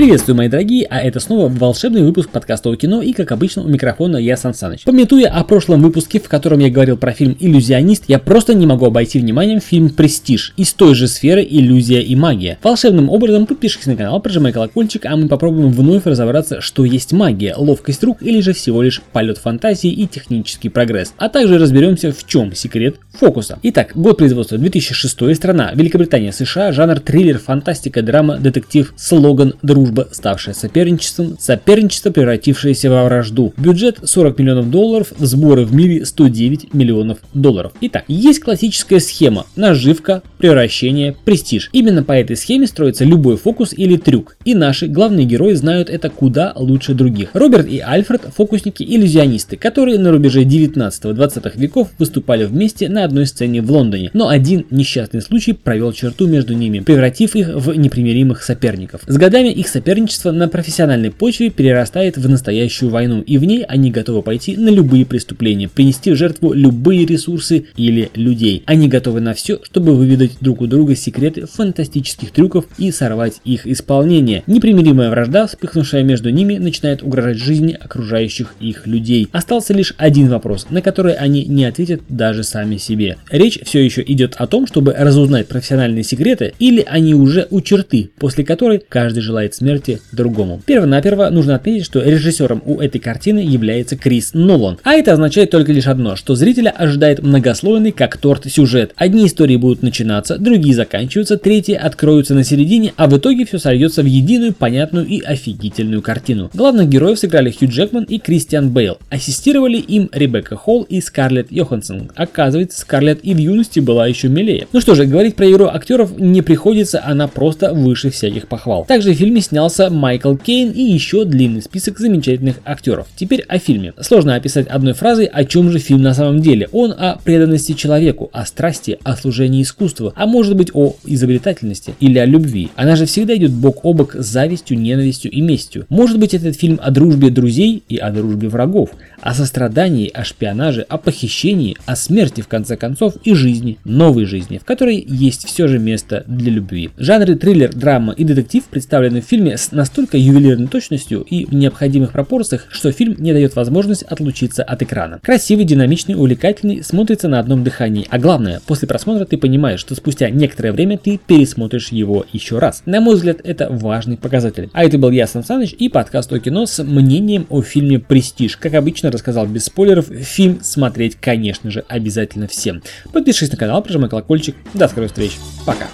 Приветствую, мои дорогие, а это снова волшебный выпуск подкаста о кино и, как обычно, у микрофона я Сан Саныч. Пометуя о прошлом выпуске, в котором я говорил про фильм «Иллюзионист», я просто не могу обойти вниманием фильм «Престиж» из той же сферы «Иллюзия и магия». Волшебным образом подпишись на канал, прожимай колокольчик, а мы попробуем вновь разобраться, что есть магия, ловкость рук или же всего лишь полет фантазии и технический прогресс. А также разберемся, в чем секрет фокуса. Итак, год производства 2006, страна Великобритания, США, жанр триллер, фантастика, драма, детектив, слоган, дружба дружба, ставшая соперничеством, соперничество, превратившееся во вражду. Бюджет 40 миллионов долларов, сборы в мире 109 миллионов долларов. Итак, есть классическая схема – наживка, превращение, престиж. Именно по этой схеме строится любой фокус или трюк. И наши главные герои знают это куда лучше других. Роберт и Альфред – фокусники-иллюзионисты, которые на рубеже 19-20 веков выступали вместе на одной сцене в Лондоне. Но один несчастный случай провел черту между ними, превратив их в непримиримых соперников. С годами их соперники соперничество на профессиональной почве перерастает в настоящую войну, и в ней они готовы пойти на любые преступления, принести в жертву любые ресурсы или людей. Они готовы на все, чтобы выведать друг у друга секреты фантастических трюков и сорвать их исполнение. Непримиримая вражда, вспыхнувшая между ними, начинает угрожать жизни окружающих их людей. Остался лишь один вопрос, на который они не ответят даже сами себе. Речь все еще идет о том, чтобы разузнать профессиональные секреты, или они уже у черты, после которой каждый желает смерти другому. Первонаперво нужно отметить, что режиссером у этой картины является Крис Нолан. А это означает только лишь одно, что зрителя ожидает многослойный как торт сюжет. Одни истории будут начинаться, другие заканчиваются, третьи откроются на середине, а в итоге все сольется в единую, понятную и офигительную картину. Главных героев сыграли Хью Джекман и Кристиан Бейл. Ассистировали им Ребекка Холл и Скарлетт Йоханссон. Оказывается, Скарлетт и в юности была еще милее. Ну что же, говорить про игру актеров не приходится, она просто выше всяких похвал. Также в фильме снялся Майкл Кейн и еще длинный список замечательных актеров. Теперь о фильме. Сложно описать одной фразой, о чем же фильм на самом деле. Он о преданности человеку, о страсти, о служении искусству, а может быть о изобретательности или о любви. Она же всегда идет бок о бок с завистью, ненавистью и местью. Может быть этот фильм о дружбе друзей и о дружбе врагов, о сострадании, о шпионаже, о похищении, о смерти в конце концов и жизни, новой жизни, в которой есть все же место для любви. Жанры триллер, драма и детектив представлены в фильме фильме с настолько ювелирной точностью и в необходимых пропорциях, что фильм не дает возможность отлучиться от экрана. Красивый, динамичный, увлекательный, смотрится на одном дыхании. А главное, после просмотра ты понимаешь, что спустя некоторое время ты пересмотришь его еще раз. На мой взгляд, это важный показатель. А это был я, Сан Саныч, и подкаст о кино с мнением о фильме «Престиж». Как обычно, рассказал без спойлеров, фильм смотреть, конечно же, обязательно всем. Подпишись на канал, прожимай колокольчик. До скорых встреч. Пока.